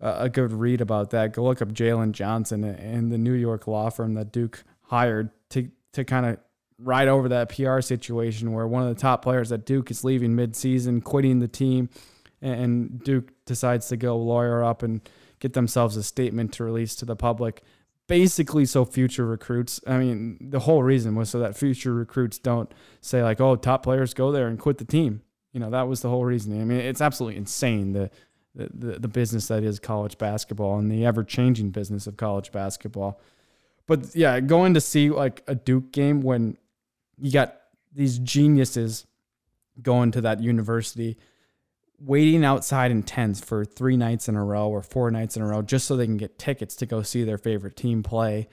a, good read about that, go look up Jalen Johnson and the New York law firm that Duke hired to to kind of ride over that PR situation where one of the top players at Duke is leaving midseason, quitting the team, and Duke decides to go lawyer up and get themselves a statement to release to the public. Basically, so future recruits. I mean, the whole reason was so that future recruits don't say like, "Oh, top players go there and quit the team." You know, that was the whole reason. I mean, it's absolutely insane the the, the, business that is college basketball and the ever changing business of college basketball. But yeah, going to see like a Duke game when you got these geniuses going to that university, waiting outside in tents for three nights in a row or four nights in a row just so they can get tickets to go see their favorite team play.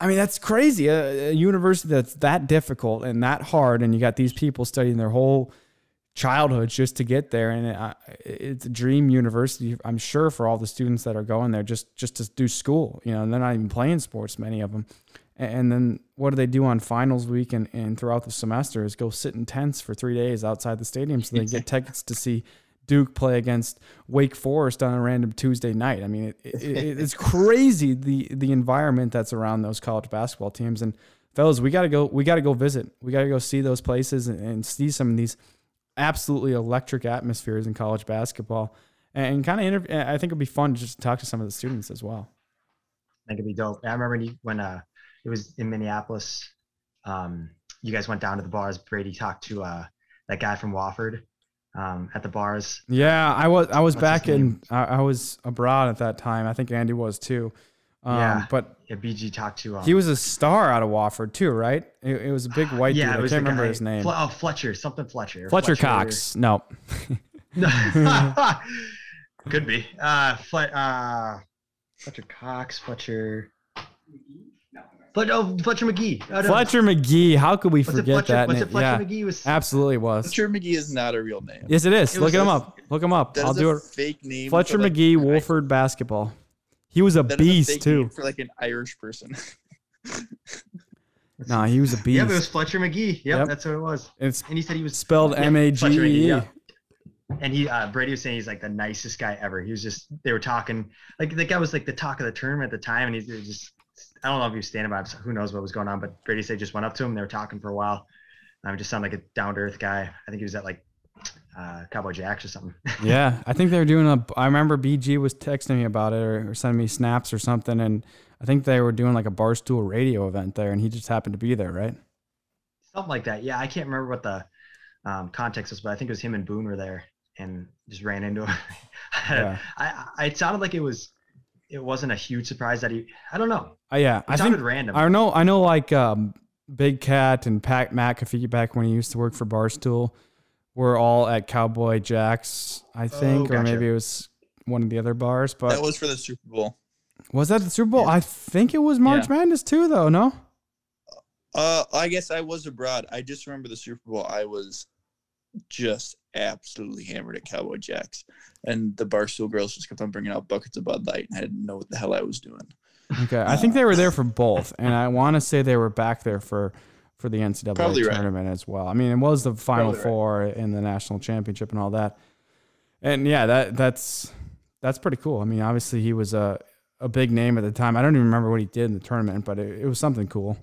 I mean, that's crazy. A, a university that's that difficult and that hard, and you got these people studying their whole childhoods just to get there, and it, it's a dream university. I'm sure for all the students that are going there just just to do school. You know, and they're not even playing sports, many of them. And then what do they do on finals week and, and throughout the semester is go sit in tents for three days outside the stadium so they get tickets to see Duke play against Wake Forest on a random Tuesday night. I mean, it, it, it, it's crazy the the environment that's around those college basketball teams. And fellas, we gotta go. We gotta go visit. We gotta go see those places and, and see some of these absolutely electric atmospheres in college basketball. And, kind of, interview. I think it'd be fun to just talk to some of the students as well. I think it'd be dope. I remember when, you, when uh, it was in Minneapolis. Um, you guys went down to the bars. Brady talked to uh, that guy from Wofford um, at the bars. Yeah, I was I was What's back in? I, I was abroad at that time. I think Andy was too. Um, Yeah. but Yeah, BG talked to. Um, he was a star out of Wofford too, right? It, it was a big white yeah, dude. it I can't remember guy- his name. Fle- oh, Fletcher, something Fletcher. Fletcher, Cox. No. Could be. Uh, Flet, uh, Fletcher Cox, Fletcher. But oh, Fletcher Magee. Oh, no. Fletcher Magee. How could we Was it forget Fletcher, that was name? it Fletcher yeah, Magee? Was absolutely was. Fletcher Magee is not a real name. Yes, it is. It Look was him a- up. Look him up. That I'll is do a it. fake name. Fletcher for, like, Magee, an I- Wofford basketball. He was a that is a beast fake too. for like an Irish person. Nah, he was a beast. Yeah, but it was Fletcher Magee. Yep, Yep. that's what it was. it's And he said he was spelled yeah, M A G Fletcher Magee, E. yeah. And he, uh, Brady was saying he's like the nicest guy ever. He was just, they were talking, like the guy was like the talk of the tournament at the time, and he's he just, I don't know if he was standing by him, so who knows what was going on, but Brady said he just went up to him, and they were talking for a while. I um, just sounded like a down to earth guy. I think he was at like uh, Cowboy Jacks or something. Yeah, I think they were doing a. I remember BG was texting me about it or, or sending me snaps or something, and I think they were doing like a barstool radio event there, and he just happened to be there, right? Something like that. Yeah, I can't remember what the um, context was, but I think it was him and Boone were there and just ran into him. Yeah. I, I, it sounded like it was, it wasn't a huge surprise that he. I don't know. Uh, yeah, It I sounded think random. I know. I know, like um, Big Cat and Pat McAfee back when he used to work for Barstool, were all at Cowboy Jacks, I think, or Oh, gotcha. maybe it was one of the other bars. But that was for the Super Bowl. was that the Super Bowl? I think it was March Madness too, though. No. Uh, I guess I was abroad. I just remember the Super Bowl. I was just absolutely hammered at Cowboy Jacks, and the Barstool girls just kept on bringing out buckets of Bud Light, and I didn't know what the hell I was doing. Okay, I think they were there for both, and I want to say they were back there for for the NCAA Probably right. tournament as well. I mean, it was the Final Probably right. Four in the national championship and all that, and yeah, that that's that's pretty cool. I mean, obviously he was a a big name at the time. I don't even remember what he did in the tournament, but it, it was something cool.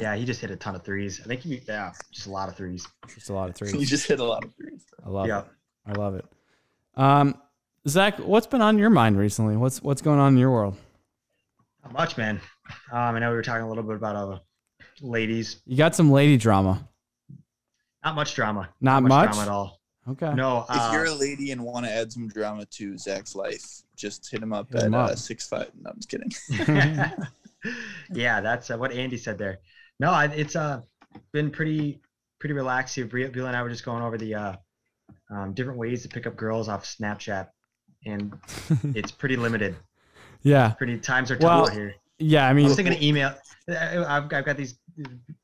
Yeah, he just hit a ton of threes. I think he, yeah, just a lot of threes. Just a lot of You threes. just hit a lot of threes. I love Yeah. it. I love it. Um, Zach, what's been on your mind recently? What's what's going on in your world? Not much, man. Um, I know we were talking a little bit about uh, ladies. You got some lady drama. Not much drama. Not much? drama at all. Okay. No. If Uh, you're a lady and want to add some drama to Zach's life, just hit him up Hit him at up. Uh, six five. No, I'm just kidding. yeah, that's uh, what Andy said there. No, I, it's uh been pretty pretty relaxed here. Bria- Bill and I were just going over the uh, um, different ways to pick up girls off Snapchat, and it's pretty limited. yeah. Pretty times are tough Well, here. Yeah. I mean, I mean, was thinking of email. I've, I've got these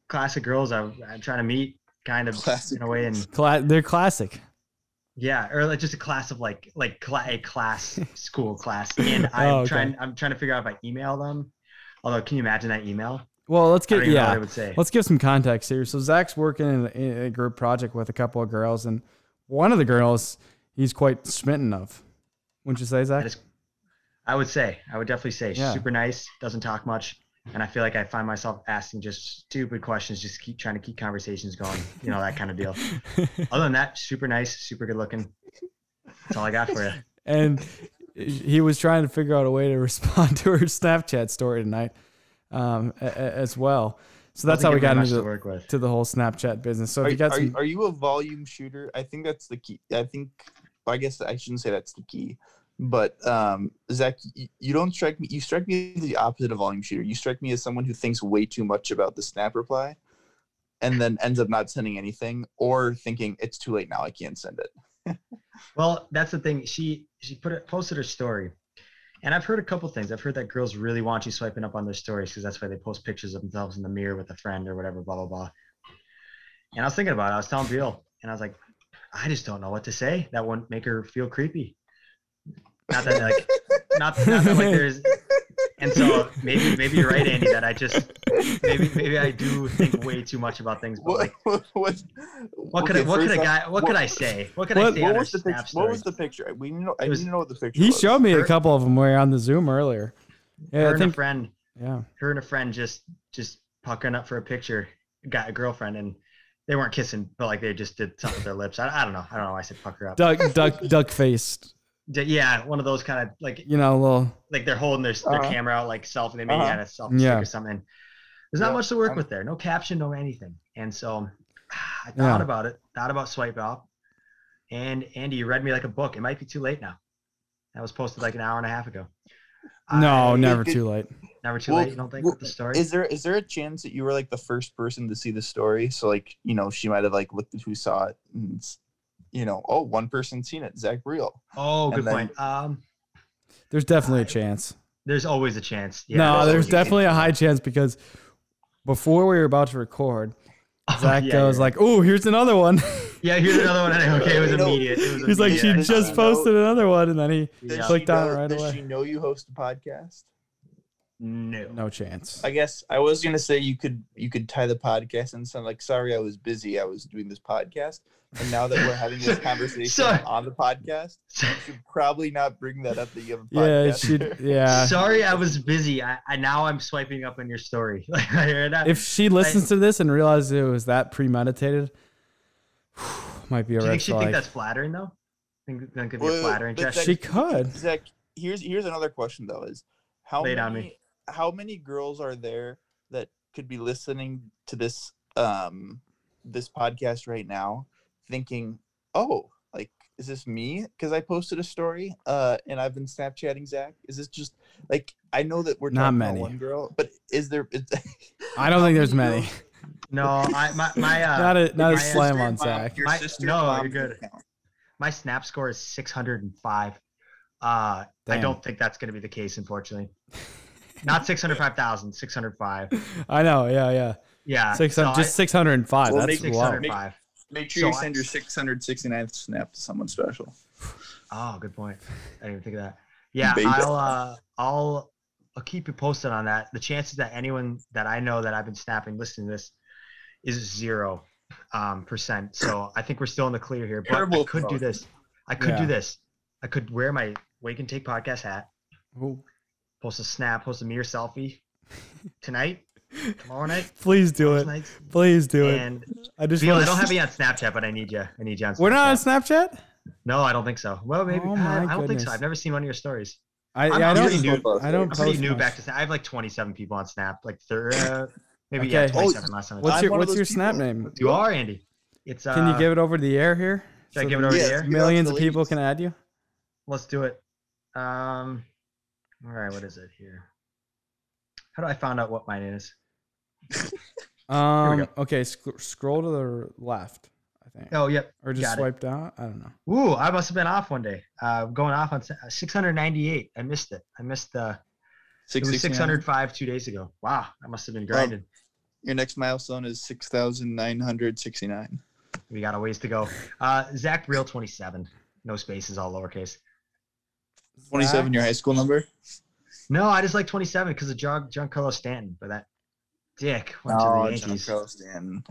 classic girls I'm, I'm trying to meet, kind of Classic in a way, and cla- they're classic. yeah, or like just a class of like like cla- a class school class, and oh, I'm Oh, okay. trying I'm trying to figure out if I email them. Although, can you imagine that email? Well, let's get even know I yeah. would say. Let's give some context here. So Zach's working in a, in a group project with a couple of girls, and one of the girls he's quite smitten of. Wouldn't you say, Zach? That is, I would say, I would definitely say, Yeah. super nice, doesn't talk much, and I feel like I find myself asking just stupid questions, just keep trying to keep conversations going, you know, that kind of deal. Other than that, super nice, super good looking. That's all I got for you. and he was trying to figure out a way to respond to her Snapchat story tonight, um, a- a- as well. So that's how we got into to the, work with. to the whole Snapchat business. So if you got are, some, are you a volume shooter? I think that's the key. I think. I guess I shouldn't say that's the key, but um, Zach, you, don't strike me. You strike me as the opposite of volume shooter. You strike me as someone who thinks way too much about the snap reply, and then ends up not sending anything, or thinking it's too late now. I can't send it. Well, that's the thing. She she put it posted her story, and I've heard a couple things. I've heard that girls really want you swiping up on their stories because that's why they post pictures of themselves in the mirror with a friend or whatever, blah blah blah. And I was thinking about it. I was telling Bill, and I was like, I just don't know what to say that wouldn't make her feel creepy. Not that like, not, not that like there's. And so maybe maybe you're right, Andy, that I just maybe maybe I do think way too much about things. But What? like, What? What, what could I, what could a guy what could I say? What could I say What was the Snap picture? What was the picture? We know. I It was- need to know what the picture. he was. showed me a couple of them where on the Zoom earlier. her Yeah, I and a friend yeah. her and a friend just just puckering up for a picture, got a girlfriend, and they weren't kissing, but like they just did something with their lips. I, I don't know. I don't know why I said pucker up. Duck duck duck faced. D- Yeah, one of those kind of like You know, little like they're holding their, their Uh-huh. camera out like selfie. They maybe Uh-huh. had a selfie Yeah. stick or something. There's not Yeah, much to work I'm- with there. No caption, no anything. And so I thought Yeah. about it. Thought about swipe up. And Andy, you read me like a book. It might be too late now. That was posted like an hour and a half ago. no, I- never did- too late. never too Well, late. You don't think well, with the story? Is there is there a chance that you were like the first person to see the story? So like you know she might have like looked at who saw it and it's, you know oh one person seen it Zach Real. oh, good then- point. Um, There's definitely a chance. there's always a chance. Yeah, no, there's there's always a chance. definitely a high chance because before we were about to record, Oh, Zach yeah, goes yeah. like, "Oh, here's another one." Yeah, here's another one. Okay, it was immediate. It was He's like, "She just posted another one," and then he Does Yeah. she Clicked on it know- right does away. she know you host a podcast? No. no chance. I guess I was gonna say you could you could tie the podcast and sound like sorry I was busy I was doing this podcast and now that we're having this conversation Sorry. on the podcast you should probably not bring that up that you have a Yeah, podcast. Yeah. Sorry, I was busy. I, I now I'm swiping up on your story. Like I heard that. If she listens to this and realizes it was that premeditated, might be a Do you think she think that's flattering though? I think that could be a flattering but gesture? She could. Zach, here's here's another question though: is how Lay many on me. How many girls are there that could be listening to this um this podcast right now, thinking, "Oh, like is this me?" Because I posted a story, uh, and I've been Snapchatting Zach. Is this just like I know that we're Not talking many. about one girl, but is there? Is, I don't think there's many. girls- No, I my my uh, Not a not a slam Sister on and mom- Zach. your My- sister no, and you're good. my snap score is 605. Uh, I don't think that's going to be the case, unfortunately. Not 605,000, 605. I know. Yeah, yeah. Yeah. Six so hundred, just six hundred and five. Well, That's make 605. Make sure So you I- send your 669th snap to someone special. Oh, good point. I didn't even think of that. Yeah, Baby. I'll uh, I'll I'll keep you posted on that. The chances that anyone that I know that I've been snapping listening to this is zero um, percent. So I think we're still in the clear here. But I Terrible could do this. I could Yeah. do this. I could wear my Wake and Take podcast hat, Ooh. Post a snap, post a mirror selfie tonight, tomorrow night, Please do it. nights. Please do it. And I just Beal, I don't have you on Snapchat, but I need you. I need you on Snapchat. We're not on Snapchat. No, I don't think so. Well, maybe. Oh I- my I don't think so. I've never seen one of your stories. I, I'm- yeah, I don't. pretty new. I don't I'm pretty new much. back to Snap. I have like 27 people on Snap. Like thir- uh, maybe yeah, Okay. 27 last time. What's your What's your snap people. name? You are Andy. It's uh, Can you give it over the air here? Should I give it over Yeah. the air? Give it out to Millions of people can add you. Let's do it. Um, all right. What is it here? How do I find out what mine is? Um. Okay. Sc- scroll to the left. I think. Oh, yep. Or just got it. swipe down. I don't know. Ooh, I must have been off one day. Uh, going off on 698. I missed it. I missed the. It was 605 two days ago. Wow, I must have been grinding. Your next milestone is 6,969. We got a ways to go. Uh, Zach Real 27. No spaces, all lowercase. 27, your high school number? No, I just like 27 because of John Giancarlo Stanton, but that dick went Oh, to the Yankees. Giancarlo Stanton.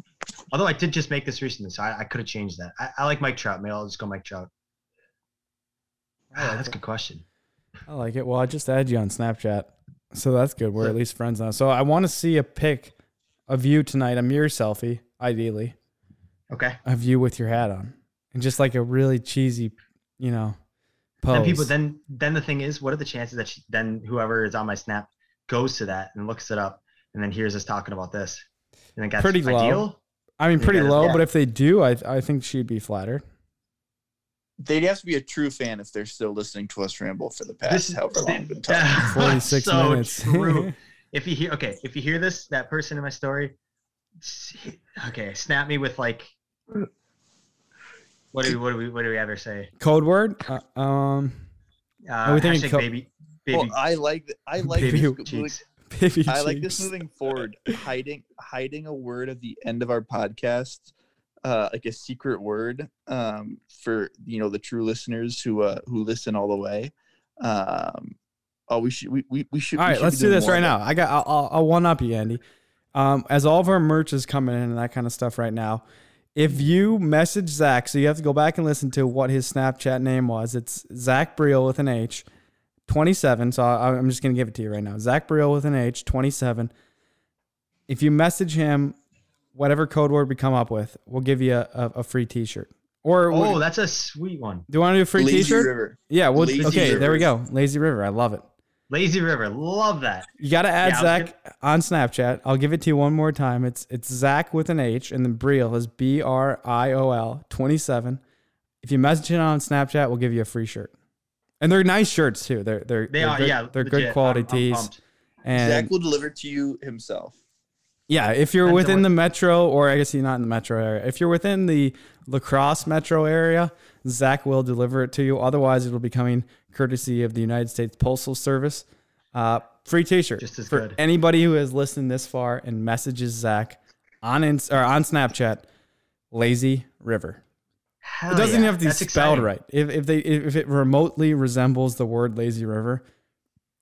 Although I did just make this recently, so I, I could have changed that. I, I like Mike Trout. Maybe I'll just go Mike Trout. I Ah, that's a good question. I like it. Well, I just added you on Snapchat, so that's good. We're at least friends now. So I want to see a pic of you tonight, a mirror selfie, ideally, Okay. of you with your hat on, and just like a really cheesy, you know, pose. Then people then then the thing is, what are the chances that she, then whoever is on my snap goes to that and looks it up and then hears us talking about this? And then that's Pretty low. I mean, pretty that is- low, yeah. but if they do, I I think she'd be flattered. They'd have to be a true fan if they're still listening to us ramble for the past This however long we've been talking. Forty six so minutes. true. if you hear okay, if you hear this, that person in my story, okay, snap me with like, what do we, what do we what do we ever say? Code word. Uh, um, Uh, we thinking hashtag co- baby baby Well, I like I like Baby this moving, cheeks. baby I like this moving forward. Hiding hiding a word at the end of our podcast, uh, like a secret word, um, for you know the true listeners who uh who listen all the way. Um, oh, we should we we, we should. All we right, should let's do this right now. I got. I'll, I'll, I'll one up you, Andy. Um, as all of our merch is coming in and that kind of stuff right now, if you message Zach, so you have to go back and listen to what his Snapchat name was. It's Zach Briol with an H, twenty seven. So I, I'm just gonna give it to you right now. Zach Briol with an H, twenty seven. If you message him, whatever code word we come up with, we'll give you a, a, a free T-shirt. Or Oh, do that's a sweet one. Do you want to do a free Lazy T-shirt? River. Yeah. Well, Lazy okay. There we go. Lazy River. I love it. Lazy River, love that. You got to add Yeah, I was Zach on Snapchat. I'll give it to you one more time. It's it's Zach with an H, and then Briol is B R I O L twenty seven. If you message it on Snapchat, we'll give you a free shirt. And they're nice shirts too. They're they're They they're are, good, yeah. they're legit. good quality I'm- I'm tees. pumped. and Zach will deliver to you himself. yeah, if you're Depends within what- the metro, or I guess you're not in the metro area. If you're within the La Crosse metro area, Zach will deliver it to you. Otherwise, it'll be coming courtesy of the United States Postal Service. Uh, free T-shirt Just as for good. anybody who has listened this far and messages Zach on ins- or on Snapchat. Lazy River. Hell it doesn't yeah. even have to be That's spelled exciting. right. If if they if it remotely resembles the word Lazy River,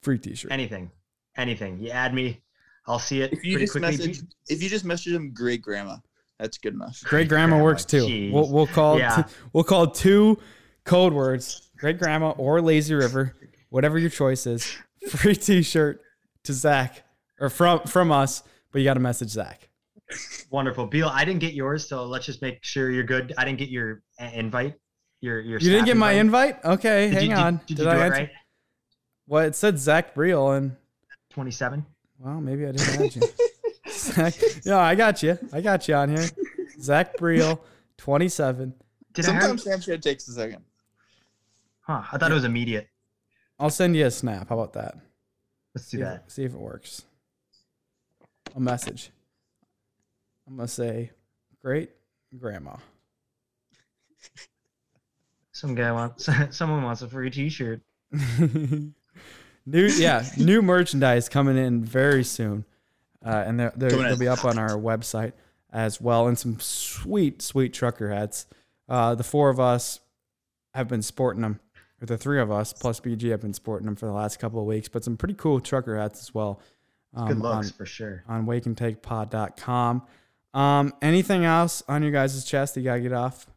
free T-shirt. Anything, anything. You add me, I'll see it If you pretty just quickly. message, if you just message him great grandma, that's good enough. Great grandma grandma, works too. jeez. We'll, we'll call Yeah. t- we'll call two code words: great grandma or lazy river, whatever your choice is. Free T-shirt to Zach or from from us, but you got to message Zach. Wonderful, Beal. I didn't get yours, so let's just make sure you're good. I didn't get your uh, invite. Your your. You didn't staff get my invite? Okay, Did hang you, on. Did, did you do I it answer? right? Well, it said Zach Briol, and Twenty-seven. well, maybe I didn't add you. Zach, no, I got you. I got you on here. Zach Briol, twenty-seven. Did I? Have, Sometimes Snapchat takes a second. huh? I thought it was immediate. I'll send you a snap. How about that? Let's See do if, that. see if it works. A message. I'm gonna say, great grandma. Some guy wants. Someone wants a free T-shirt. new yeah, new merchandise coming in very soon, uh, and they're, they're, they'll be up on our website as well, and some sweet sweet trucker hats. Uh, the four of us have been sporting them, or the three of us plus BG have been sporting them for the last couple of weeks. But some pretty cool trucker hats as well. Um, Good looks on, for sure. on wakeandtakepod.com. Um, anything else on your guys' chest that you gotta get off?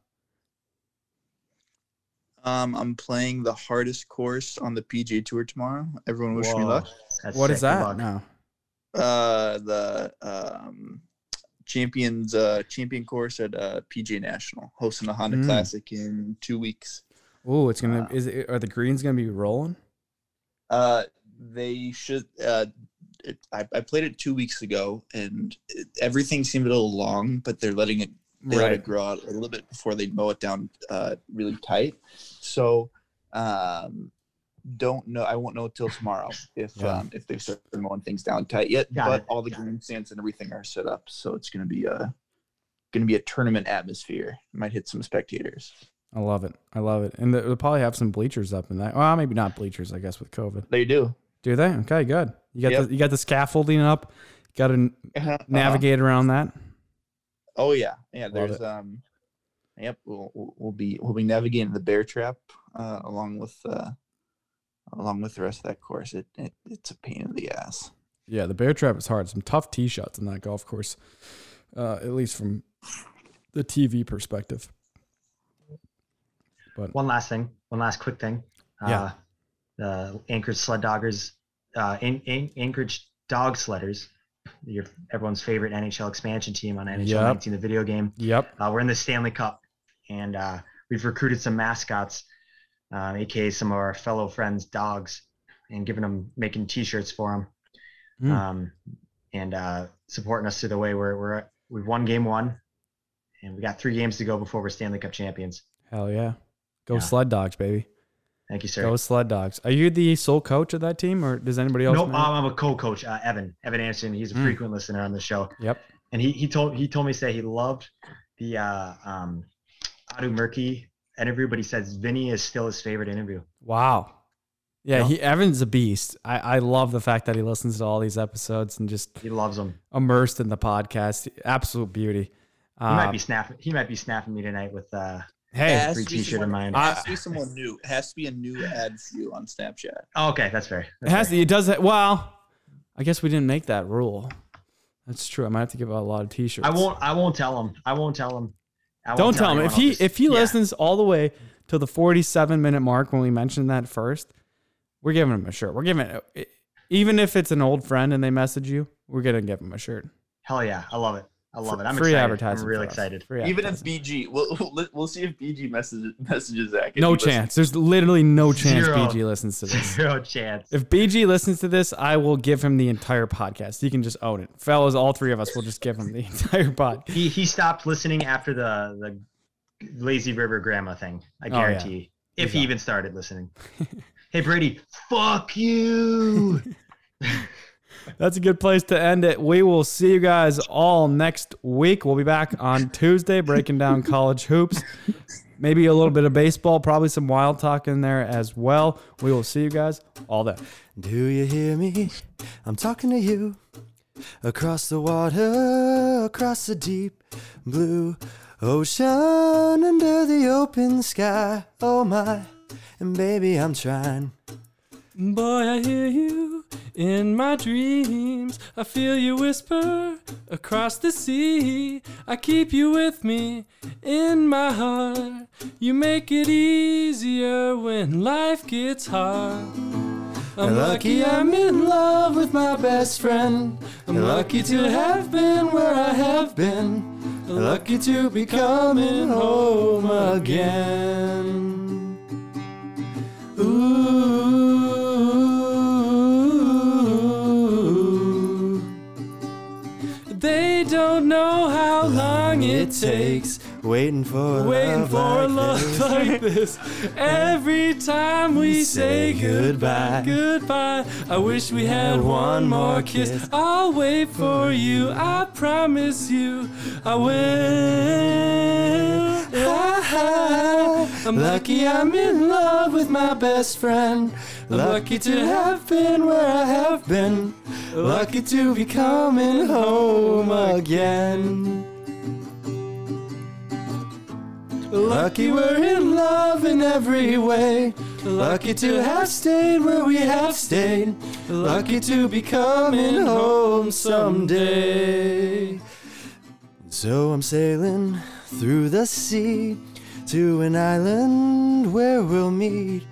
Um, I'm playing the hardest course on the PGA Tour tomorrow. Everyone wish me luck. that's What is that? luck. No. Uh, the um, champions uh champion course at uh PGA National, hosting the Honda Mm. Classic in two weeks. Oh, it's gonna. Wow. Is it? Are the greens gonna be rolling? Uh, they should. Uh, it, I, I played it two weeks ago, and it, everything seemed a little long, but they're letting it they let it grow out a little bit before they mow it down uh, really tight. So, um, don't know. I won't know till tomorrow if Yeah. um, if they've started mowing things down tight yet. Got but it. all the grandstands and everything are set up, so it's gonna be a gonna be a tournament atmosphere. Might hit some spectators. I love it. I love it. And they'll probably have some bleachers up in that. Well, maybe not bleachers, I guess, with COVID. They do. Do they? Okay, good. You got Yep. the you got the scaffolding up. Got to Uh-huh. navigate around that. Oh yeah, yeah. Love There's it. um, yep. We'll, we'll we'll be we'll be navigating the bear trap uh, along with uh, along with the rest of that course. It, it it's a pain in the ass. Yeah, the bear trap is hard. Some tough tee shots in that golf course, uh, at least from the TV perspective. But one last thing. One last quick thing. Yeah. Uh, the Anchorage Sled Doggers, uh, An- An- Anchorage Dog Sledders, your everyone's favorite NHL expansion team on NHL Yep. 19, the video game. Yep. Uh, we're in the Stanley Cup, and uh, we've recruited some mascots, uh, aka some of our fellow friends' dogs, and giving them making T-shirts for them, Mm. um, and uh, supporting us through the way. We're we're we've won game one, and we got three games to go before we're Stanley Cup champions. Hell yeah. Go Yeah. sled dogs, baby. Thank you, sir. Go sled dogs. Are you the sole coach of that team, or does anybody else? Nope? I'm a co-coach, uh, Evan. Evan Anderson. He's a Mm. frequent listener on the show, Yep. and he he told he told me say he loved the uh, um, Adu Murky interview, but he says Vinny is still his favorite interview. Wow. Yeah, Yeah. he Evan's a beast. I, I love the fact that he listens to all these episodes and just He loves them. immersed in the podcast. Absolute beauty. He might Uh, be snapping. He might be snapping me tonight with uh, hey, Has free t-shirt in someone- mind. it Has to be someone new. It has to be a new ad for you on Snapchat. oh, okay, that's fair. it has. fair. It does. It, well, I guess we didn't make that rule. That's true. I might have to give out a lot of T-shirts. I won't. I won't tell him. I won't tell him. I Don't tell him if he else. if he Yeah. listens all the way to the 47 minute mark when we mentioned that first. We're giving him a shirt. We're giving even if it's an old friend and they message you, we're gonna give him a shirt. Hell yeah, I love it. I love it. I'm Free excited. advertising. I'm real for us. excited. Free Even if. BG, we'll we'll, we'll see if BG messages messages Zach. no he listens. chance. There's literally no chance Zero. BG listens to this. Zero chance. If BG listens to this, I will give him the entire podcast. He can just own it. Fellas, all three of us will just give him the entire pod. He he stopped listening after the the lazy river grandma thing. I Oh, yeah. guarantee. If he even started listening. hey Brady, fuck you. That's a good place to end it. We will see you guys all next week. We'll be back on Tuesday breaking down college hoops. Maybe a little bit of baseball, probably some wild talk in there as well. We will see you guys all day. Do you hear me? I'm talking to you. Across the water, across the deep blue ocean, under the open sky. Oh my, and baby, I'm trying. Boy, I hear you in my dreams. I feel you whisper across the sea. I keep you with me in my heart. You make it easier when life gets hard. I'm lucky I'm in love with my best friend. I'm lucky to have been where I have been. I'm lucky to be coming home again. Ooh. They don't know how long it takes waiting for Waiting love for a like love this. like this. Every time we say Say goodbye, goodbye. I wish we had one more kiss. I'll wait for you. I promise you, I will. I'm lucky I'm in love with my best friend. Lucky to have been where I have been. Lucky to be coming home again. Lucky we're in love in every way. Lucky to have stayed where we have stayed. Lucky to be coming home someday. So I'm sailing through the sea to an island where we'll meet.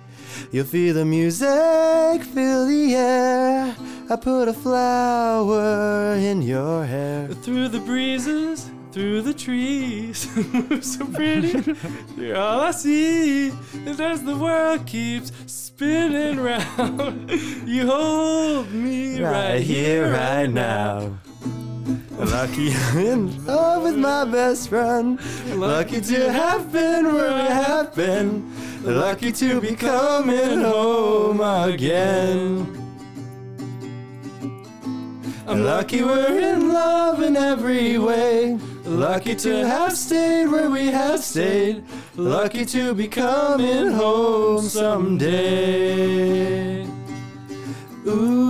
You'll feel the music, fill the air. I put a flower in your hair. Through the breezes, through the trees, so pretty. You're all I see, and as the world keeps spinning round, you hold me right, here, right now. Lucky I'm in love with my best friend. Lucky to have been where I have been. Lucky to be coming home again. I'm lucky we're in love in every way. Lucky to have stayed where we have stayed. Lucky to be coming home someday. Ooh.